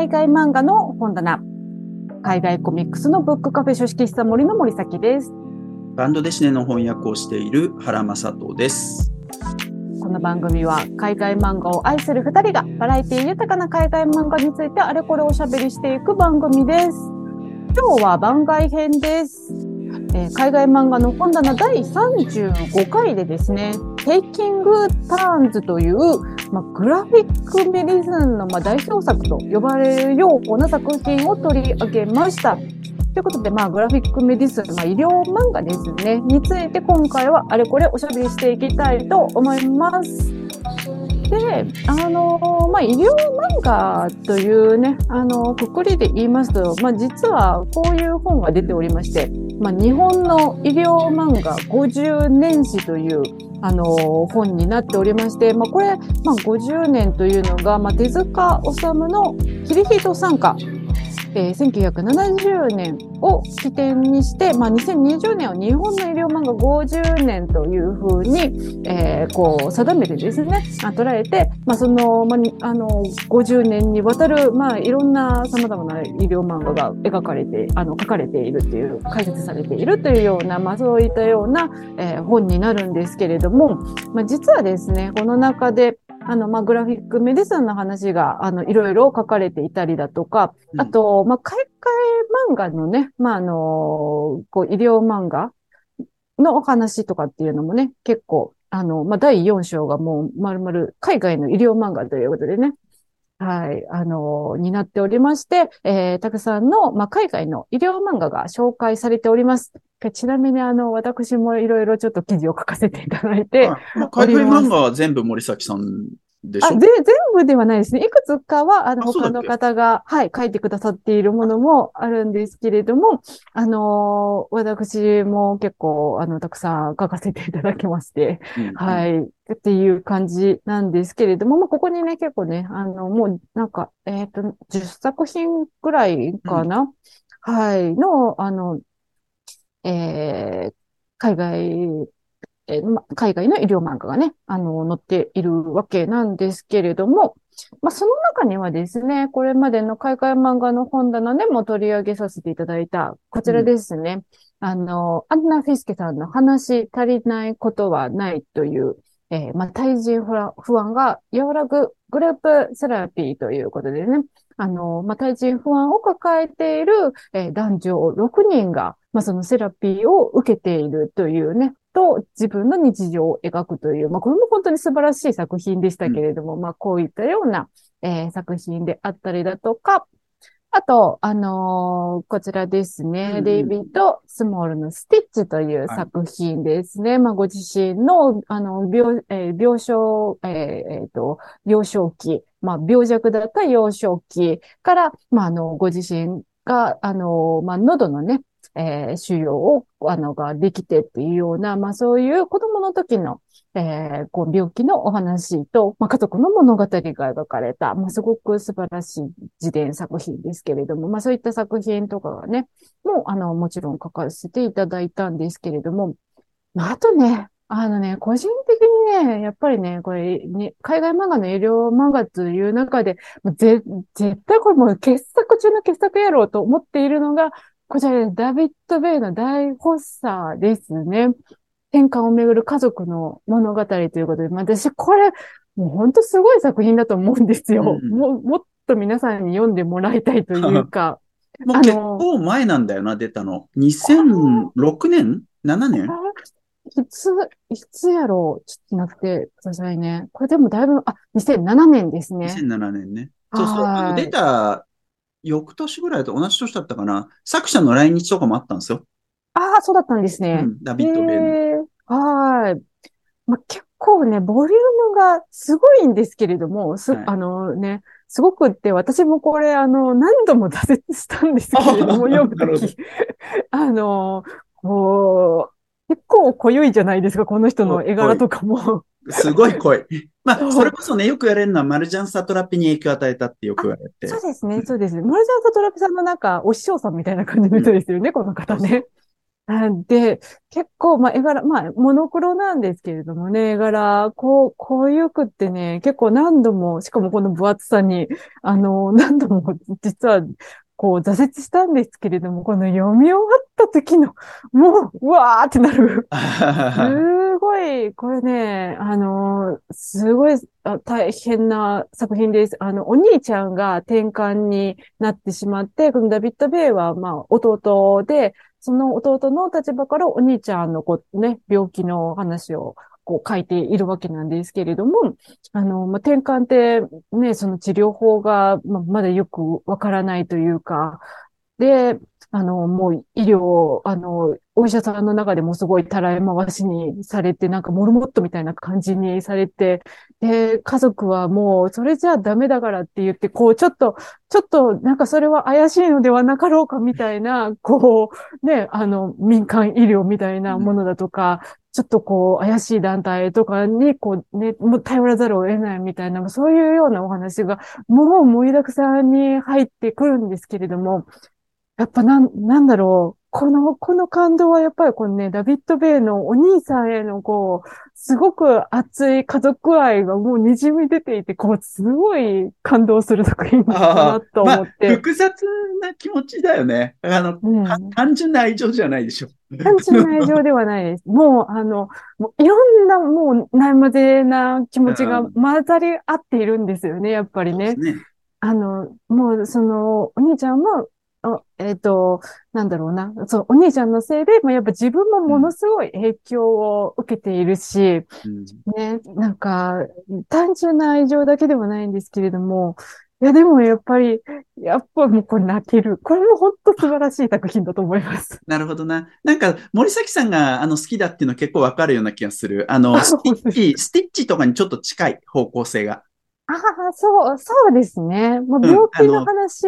海外漫画の本棚。海外コミックスのブックカフェ書式室森の森崎です。バンドデシネの翻訳をしている原正人です。この番組は海外漫画を愛する二人がバラエティ豊かな海外漫画についてあれこれおしゃべりしていく番組です。今日は番外編です。えー海外漫画の本棚第35回でですね、テイキングターンズという、まあ、グラフィックメディズンの、まあ、代表作と呼ばれるような作品を取り上げました。ということで、まあ、グラフィックメディスン、まあ、医療漫画ですね、について今回はあれこれおしゃべりしていきたいと思います。で、あのまあ、医療漫画というね、あのくくりで言いますと、まあ、実はこういう本が出ておりまして、まあ、日本の医療漫画50年史という、あの本になっておりまして、まあ、これ、まあ、50年というのが、まあ、手塚治虫のキリヒト参加、えー1970年を起点にして、まあ、2020年を日本の医療漫画50年というふうに、えーこう定めてですね、まあ捉えて、まあ、その、まあ、あの、50年にわたる、まあ、いろんな様々な医療漫画が描かれて、あの、書かれているという、解説されているというような、まあ、そういったような、えー本になるんですけれども、まあ、実はですね、この中で、あの、まあ、グラフィックメディスンの話が、あの、いろいろ書かれていたりだとか、うんあと、まあ、海外漫画のね、まあ、あの、こう、医療漫画のお話とかっていうのもね、結構、あの、まあ、第4章がもう、まるまる海外の医療漫画ということでね、はい、あの、になっておりまして、えー、たくさんの、まあ、海外の医療漫画が紹介されております。ちなみに、あの、私もいろいろちょっと記事を書かせていただいて、はい。まあ海外漫画は全部森崎さんでしあ、ょ？ぜ全部ではないですね。いくつかは、あの、他の方が、はい、書いてくださっているものもあるんですけれども、あのー私も結構、あの、たくさん書かせていただきまして、うんはい、っていう感じなんですけれども、まあ、ここにね、結構ね、あの、もう、なんか、えっと、10作品くらいかな、はい、の、あの、えー海外、えーま海外の医療漫画がね、あの、載っているわけなんですけれども、まあ、その中にはですね、これまでの海外漫画の本棚でも取り上げさせていただいた、こちらですね。あの、アンナ・フィスケさんの話足りないことはないという、えーまあ、対人不安不安が和らぐグループセラピーということでね、あの、まあ、対人不安を抱えている、えー男女6人が、まあ、そのセラピーを受けているというね、と自分の日常を描くという、まあ、これも本当に素晴らしい作品でしたけれども、まあ、こういったような、えー作品であったりだとか、あと、あのーこちらですね、うんうん。デイビッド・スモールのスティッチという作品ですね。まあ、ご自身の、あの、病、えー病床、えーえーと、幼少期、まあ、病弱だった幼少期から、まあ、あの、ご自身が、あの、まあ、喉のね、えー腫瘍を、あの、ができてっていうような、まあ、そういう子供の時の、えーこう、病気のお話と、まあ、家族の物語が描かれた、まあ、すごく素晴らしい自伝作品ですけれども、まあ、そういった作品とかがね、もう、あの、もちろん書かせていただいたんですけれども、まあ、あとね、あのね、個人的にね、やっぱりね、これ、ね、海外漫画の医療漫画という中で、ぜ、絶対これもう傑作中の傑作やろうと思っているのが、こちらでダビッド・ベイの大発作ですね。変換をめぐる家族の物語ということで、まあ私、これ、もう本当すごい作品だと思うんですよ。うんもう、もっと皆さんに読んでもらいたいというか、もう結構前なんだよな、出たの。2006年 ?7 年？いつ、いつやろう？ちょっと待ってくださいね。これでもだいぶ、あ、2007年ですね。?2007 年ね。そうそう。出た翌年ぐらいと同じ年だったかな。作者の来日とかもあったんですよ。ああ、そうだったんですうね。ん、ダビッド・ベーはーい。まあ、結構ね、ボリュームがすごいんですけれども、す、はいあのね、すごくって、私もこれ、あの、何度も挫折したんですけれども、あ読むとき。あの、こう、結構濃ゆいじゃないですか、この人の絵柄とかも。すごい濃い。まあ、それこそね、よく言われるのは、マルジャン・サトラピに影響を与えたってよく言われて。そうですね、そうです。マルジャン・サトラピさんのなんか、お師匠さんみたいな感じの人ですよね、この方ね。で、結構、まあ、絵柄、まあ、モノクロなんですけれどもね、絵柄、こう、こういう句ってね、結構何度も、しかもこの分厚さに、あの、何度も、実は、こう、挫折したんですけれども、この読み終わった時の、もう、うわーってなる。すごい、これね、あの、すごい大変な作品です。あの、お兄ちゃんが転換になってしまって、このダビッド・ベイは、まあ、弟で、その弟の立場からお兄ちゃんのこね、病気の話をこう書いているわけなんですけれども、あの、まあ、転換ってね、その治療法が、まだよくわからないというか、で、あの、もう医療、あの、お医者さんの中でもすごいたらい回しにされて、なんかモルモットみたいな感じにされて、で、家族はもうそれじゃダメだからって言って、こう、ちょっと、ちょっとなんかそれは怪しいのではなかろうかみたいな、こう、ね、あの、民間医療みたいなものだとか、ちょっとこう、怪しい団体とかに、こうね、もう頼らざるを得ないみたいな、そういうようなお話が、もう盛りだくさんに入ってくるんですけれども、やっぱなん、なんだろう。この、この感動はやっぱりこのね、ダビッド・ベイのお兄さんへのこう、すごく熱い家族愛がもう滲み出ていて、こう、すごい感動する作品だなと思って。まあ、複雑な気持ちだよね。あの、うん、単純な愛情じゃないでしょ。単純な愛情ではないです。もう、あの、もういろんなもう、悩まぜな気持ちが混ざり合っているんですよね、やっぱりね。ねあの、もう、その、お兄ちゃんも、えっ、ー、と、なんだろうな。そう、お兄ちゃんのせいで、まあ、やっぱ自分もものすごい影響を受けているし、うん、ね、なんか、単純な愛情だけではないんですけれども、いや、でもやっぱり、やっぱもうこれ泣ける。これも本当素晴らしい作品だと思います。なるほどな。なんか、森崎さんがあの好きだっていうのは結構わかるような気がする。あの、スティッチ、スティッチとかにちょっと近い方向性が。ああ、そう、そうですね。もう病気の話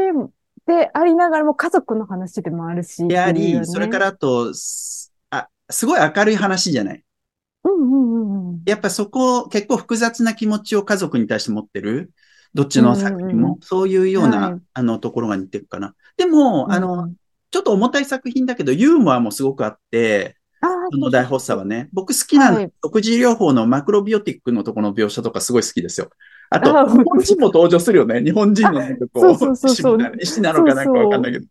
でありながらも家族の話でもあるし。であり、ね、それからあと、あ、すごい明るい話じゃない。うんうんうん。やっぱそこ、結構複雑な気持ちを家族に対して持ってる？どっちの作品も、そういうような、はい、あの、ところが似てるかな。でも、あの、ちょっと重たい作品だけど、ユーモアもすごくあって、この大発作はね。僕好きな、はい、食事療法のマクロビオティックのところの描写とかすごい好きですよ。あと、日本人も登場するよね。日本人のなんかこう、そうそうそうそう石なのかなんかわかんないけど。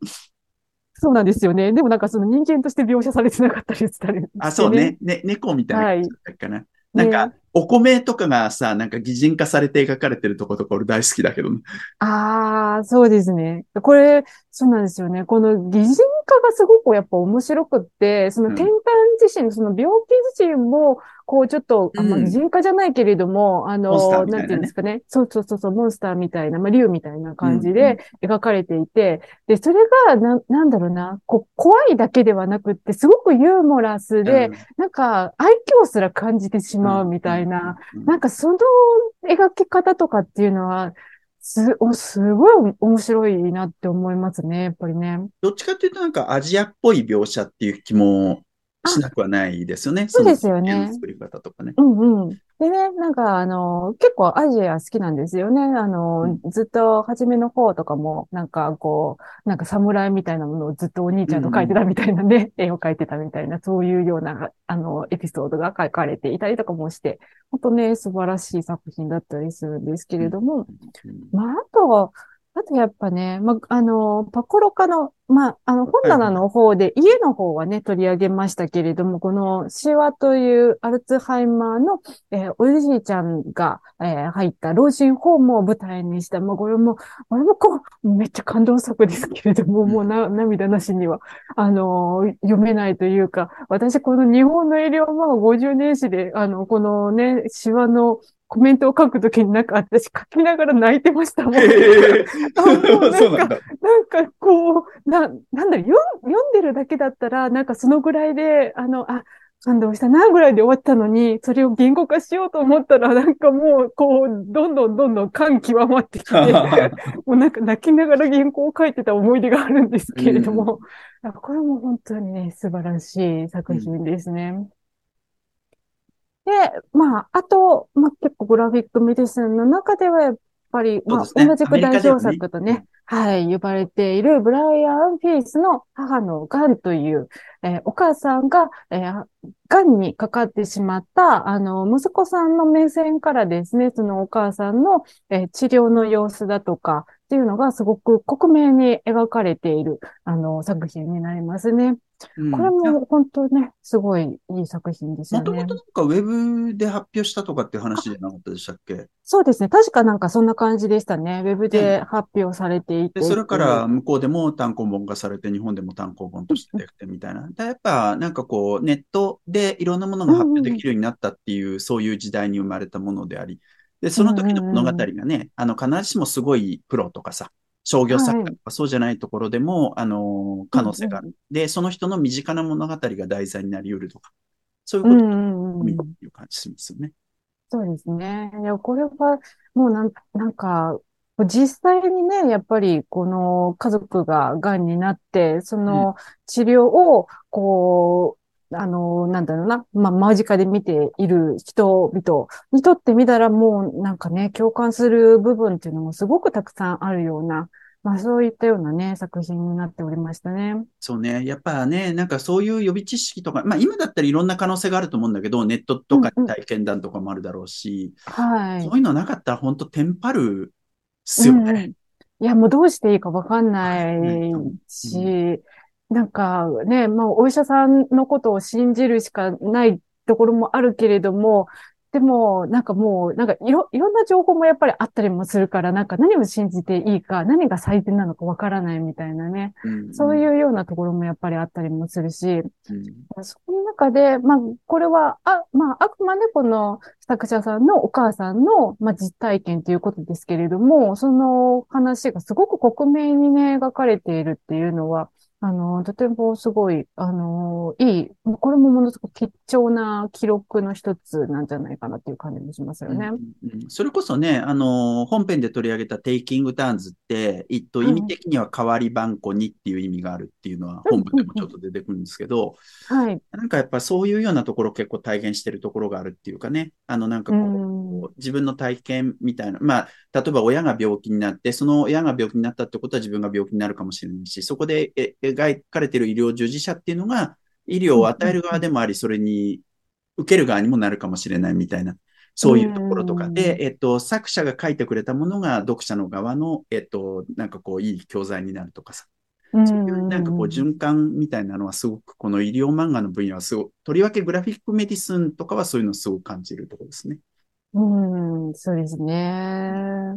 そうなんですよね。でもなんかその人間として描写されてなかったりしたり、ね、あ、そうね。ね、猫みたいな感じだっな。はいなんか、お米とかがさ、なんか擬人化されて描かれてるとことか俺大好きだけどね。ああ、そうですね。これ、そうなんですよね。この擬人化がすごくやっぱ面白くって、その転換自身、その病気自身も、こうちょっと、あまあ、擬人化じゃないけれども、あの、なんていうんですかね。そうそうそうそう、モンスターみたいな、まあ、竜みたいな感じで描かれていて、で、それが、な、なんだろうな、こ怖いだけではなくって、すごくユーモラスで、なんか、愛嬌すら感じてしまうみたいな、なんかその描き方とかっていうのは、す、お、すごい面白いなって思いますね、やっぱりね。どっちかっていうとなんかアジアっぽい描写っていう気もしなくはないですよね。そうですよね。作り方とかね。うんうん。でね、なんかあの、結構アジア好きなんですよね。あの、うん、ずっと初めの方とかも、なんかこう、なんか侍みたいなものをずっとお兄ちゃんと描いてたみたいなね、うん、絵を描いてたみたいな、そういうような、あの、エピソードが書かれていたりとかもして、本当ね、素晴らしい作品だったりするんですけれども、うん、まあ、あと、あとやっぱね、ま、あの、パコロカの、まあ、あの、本棚の方で、家の方はね、取り上げましたけれども、この、シワというアルツハイマーの、えー、おじいちゃんが、えー、入った老人ホームを舞台にした、まあ、これも、これもこう、めっちゃ感動作ですけれども、もうな、涙なしには、あのー、読めないというか、私、この日本の医療漫画50年史で、あの、このね、シワのコメントを書くときになんか私書きながら泣いてましたもん。えー、なんか、なんかこう、な、なんだろ、読んでるだけだったら、なんかそのぐらいで、あの、あ、感動したなぐらいで終わったのに、それを言語化しようと思ったら、なんかもう、こう、どんどんどんどん感極まってきて、もうなんか泣きながら原稿を書いてた思い出があるんですけれども、うん、これも本当にね、素晴らしい作品ですね。うんで、まあ、あと、まあ、結構グラフィックメディスンの中ではやっぱり、まあ、同じく代表作とね、はい、呼ばれているブライアン・ピースの母の癌という、えー、お母さんが、えー、癌にかかってしまった、あの、息子さんの目線からですね、そのお母さんの、えー、治療の様子だとか、っていうのがすごく克明に描かれている、あの、作品になりますね。これも本当ね、すごいいい作品ですよね。もともとなんかウェブで発表したとかっていう話じゃなかったでしたっけ？そうですね。確かなんかそんな感じでしたね。ウェブで発表されていて。で、それから向こうでも単行本化されて、日本でも単行本としてできてみたいな。やっぱなんかこう、ネットでいろんなものが発表できるようになったっていう、うん、そういう時代に生まれたものであり、で、その時の物語がね、あの、必ずしもすごいプロとかさ、商業作家とかそうじゃないところでも、はい、あの、可能性がある、うんうん。で、その人の身近な物語が題材になり得るとか、そういうことを見る感じしますよね。そうですね。いや、これは、もうなん、なんか、実際にね、やっぱり、この家族が癌になって、その治療を、こう、あの、なんだろうな、まあ、間近で見ている人々にとってみたら、もうなんかね、共感する部分っていうのもすごくたくさんあるような、まあそういったようなね、作品になっておりましたね。そうね。やっぱね、なんかそういう予備知識とか、まあ今だったらいろんな可能性があると思うんだけど、ネットとか体験談とかもあるだろうし、うんうん、はい。そういうのなかったら本当テンパるっすよね。うんうん、いや、もうどうしていいかわかんないし、うん、なんかね、まあお医者さんのことを信じるしかないところもあるけれども、でも、なんかもう、なんかいろ、いろんな情報もやっぱりあったりもするから、なんか何を信じていいか、何が最低なのかわからないみたいなね、うんうん、そういうようなところもやっぱりあったりもするし、うん、その中で、まあ、これは、あ、まあ、あくまでこの作者さんのお母さんの、まあ、実体験ということですけれども、その話がすごく克明にね、描かれているっていうのは、あの、とてもすごい、あの、いい、これもものすごく貴重な記録の一つなんじゃないかなっていう感じもしますよね。うんうん、それこそね、あの、本編で取り上げたテイキングターンズって、えっと、意味的には代わり番号にっていう意味があるっていうのは本文でもちょっと出てくるんですけど、はい。なんかやっぱそういうようなところ結構体現してるところがあるっていうかね、あの、なんかこう、う自分の体験みたいな、まあ、例えば親が病気になって、その親が病気になったってことは自分が病気になるかもしれないし、そこで描かれている医療従事者っていうのが、医療を与える側でもあり、それに受ける側にもなるかもしれないみたいな、そういうところとかで、えっと、作者が書いてくれたものが読者の側の、えっと、なんかこう、いい教材になるとかさ。そういうなんかこう循環みたいなのはすごくこの医療漫画の分野はすごく、とりわけグラフィックメディスンとかはそういうのをすごく感じるところですね。うん、そうですね。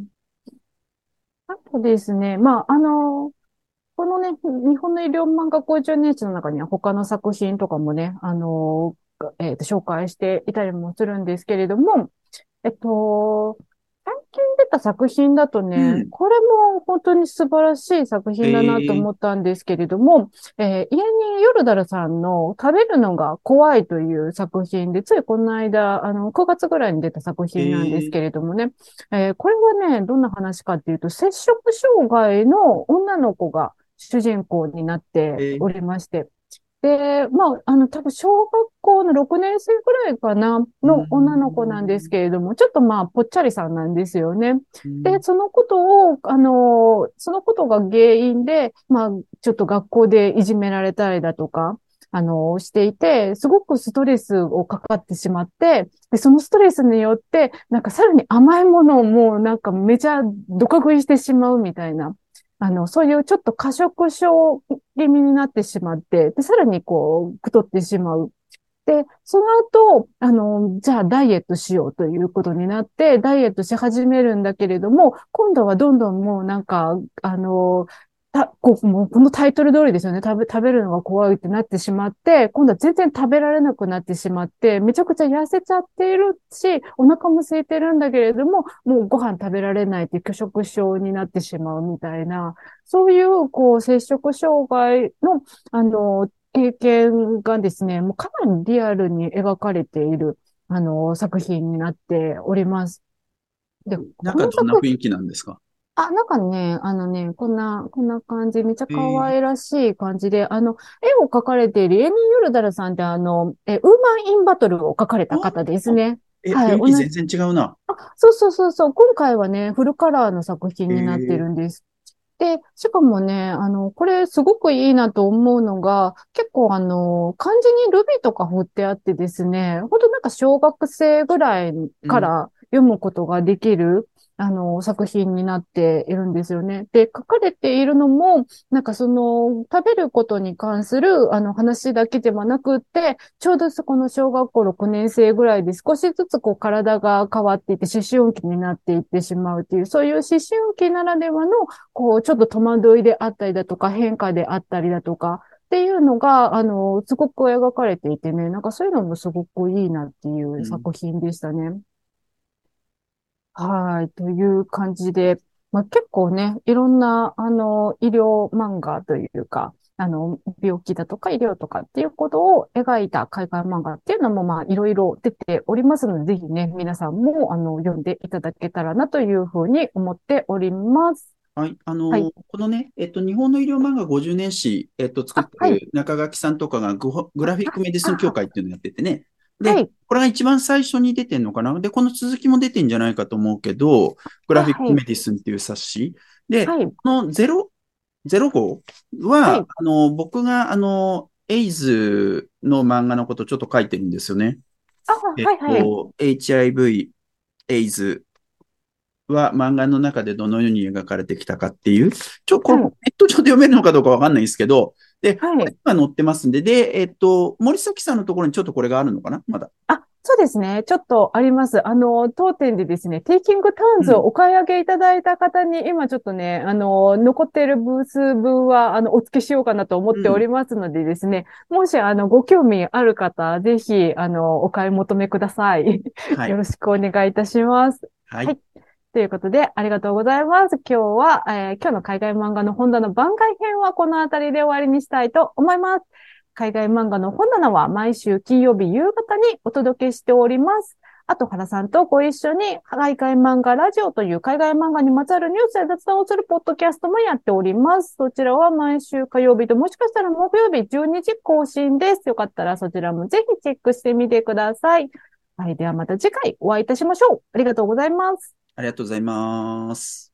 あとですね、まあ、あの、このね、日本の医療漫画50年史の中には他の作品とかもね、あの、えっ、ー、と、紹介していたりもするんですけれども、えっと、最近出た作品だとね、うん、これも本当に素晴らしい作品だなと思ったんですけれども、えー、家にヨルダルさんの食べるのが怖いという作品で、ついこの間、あの、9月ぐらいに出た作品なんですけれどもね、えー、これはね、どんな話かっていうと、摂食障害の女の子が主人公になっておりまして、で、まあ、あの、多分小学校の6年生ぐらいかな、の女の子なんですけれども、ちょっとまあ、ぽっちゃりさんなんですよね。で、そのことを、あの、そのことが原因で、まあ、ちょっと学校でいじめられたりだとか、あの、していて、すごくストレスをかかってしまって、で、そのストレスによって、なんかさらに甘いものをもうなんかめちゃどか食いしてしまうみたいな。あの、そういうちょっと過食症気味になってしまって、で、さらにこう、太ってしまう。で、その後、あの、じゃあダイエットしようということになって、ダイエットし始めるんだけれども、今度はどんどんもうなんか、あの、た、こう、もうこのタイトル通りですよね。食べ、食べるのが怖いってなってしまって、今度は全然食べられなくなってしまって、めちゃくちゃ痩せちゃっているし、お腹も空いてるんだけれども、もうご飯食べられないって拒食症になってしまうみたいな、そういう、こう、摂食障害の、あの、経験がですね、もうかなりリアルに描かれている、あの、作品になっております。で、なんかどんな雰囲気なんですか？あ、なんかね、あのね、こんな、こんな感じ、めっちゃ可愛らしい感じで、あの、絵を描かれているエニー・ヨルダルさんってあの、え、ウーマン・イン・バトルを描かれた方ですね。え、はい、雰囲気全然違うな。あ、そうそうそうそう。今回はね、フルカラーの作品になってるんです。で、しかもね、あの、これすごくいいなと思うのが、結構あの、漢字にルビとか振ってあってですね、ほんとなんか小学生ぐらいから読むことができる、あの、作品になっているんですよね。で、書かれているのも、なんかその、食べることに関する、あの、話だけではなくって、ちょうどそこの小学校6年生ぐらいで少しずつこう体が変わっていて、思春期になっていってしまうっていう、そういう思春期ならではの、こう、ちょっと戸惑いであったりだとか、変化であったりだとか、っていうのが、あの、すごく描かれていてね、なんかそういうのもすごくいいなっていう作品でしたね。うんはい。という感じで、まあ、結構ね、いろんな、あの、医療漫画というか、あの、病気だとか医療とかっていうことを描いた海外漫画っていうのも、まあ、いろいろ出ておりますので、ぜひね、皆さんも、あの、読んでいただけたらなというふうに思っております。はい。あの、はい、このね、えっと、日本の医療漫画50年史、えっと、作ってる中垣さんとかがググラフィックメディスン協会っていうのをやっててね、で、はい、これが一番最初に出てんのかな？で、この続きも出てんじゃないかと思うけど、グラフィックメディスンっていう冊子。で、はい、このゼロ、ゼロ号は、はい、あの、僕が、あの、エイズの漫画のことちょっと書いてるんですよね。あ、はいはい。HIV、エイズは漫画の中でどのように描かれてきたかっていう、ちょ、これ、ネット上で読めるのかどうかわかんないんですけど、で、はい、今載ってますんで、で、えっと、森崎さんのところにちょっとこれがあるのかな？まだ。あ、そうですね。ちょっとあります。あの、当店でですね、テイキングターンズをお買い上げいただいた方に、うん、今ちょっとね、あの、残っているブース分は、あの、お付けしようかなと思っておりますのでですね、うん、もし、あの、ご興味ある方、ぜひ、あの、お買い求めください。はい、よろしくお願いいたします。はい、はいということで、ありがとうございます。今日は、えー、今日の海外漫画の本棚番外編はこの辺りで終わりにしたいと思います。海外漫画の本棚は毎週金曜日夕方にお届けしております。あと、原さんとご一緒に、海外漫画ラジオという海外漫画にまつわるニュースや雑談をするポッドキャストもやっております。そちらは毎週火曜日ともしかしたら木曜日12時更新です。よかったらそちらもぜひチェックしてみてください。はい。ではまた次回お会いいたしましょう。ありがとうございます。ありがとうございます。